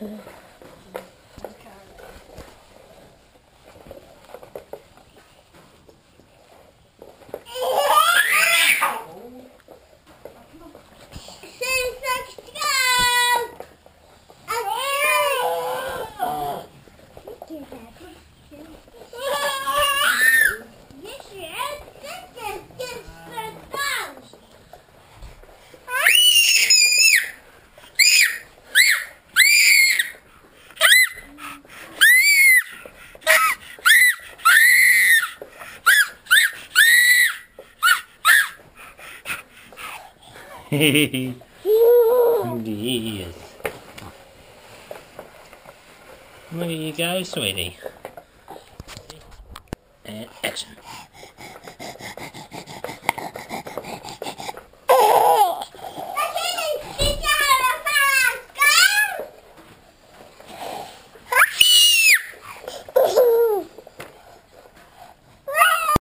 嗯 yes. There you go, sweetie. Uh, and action.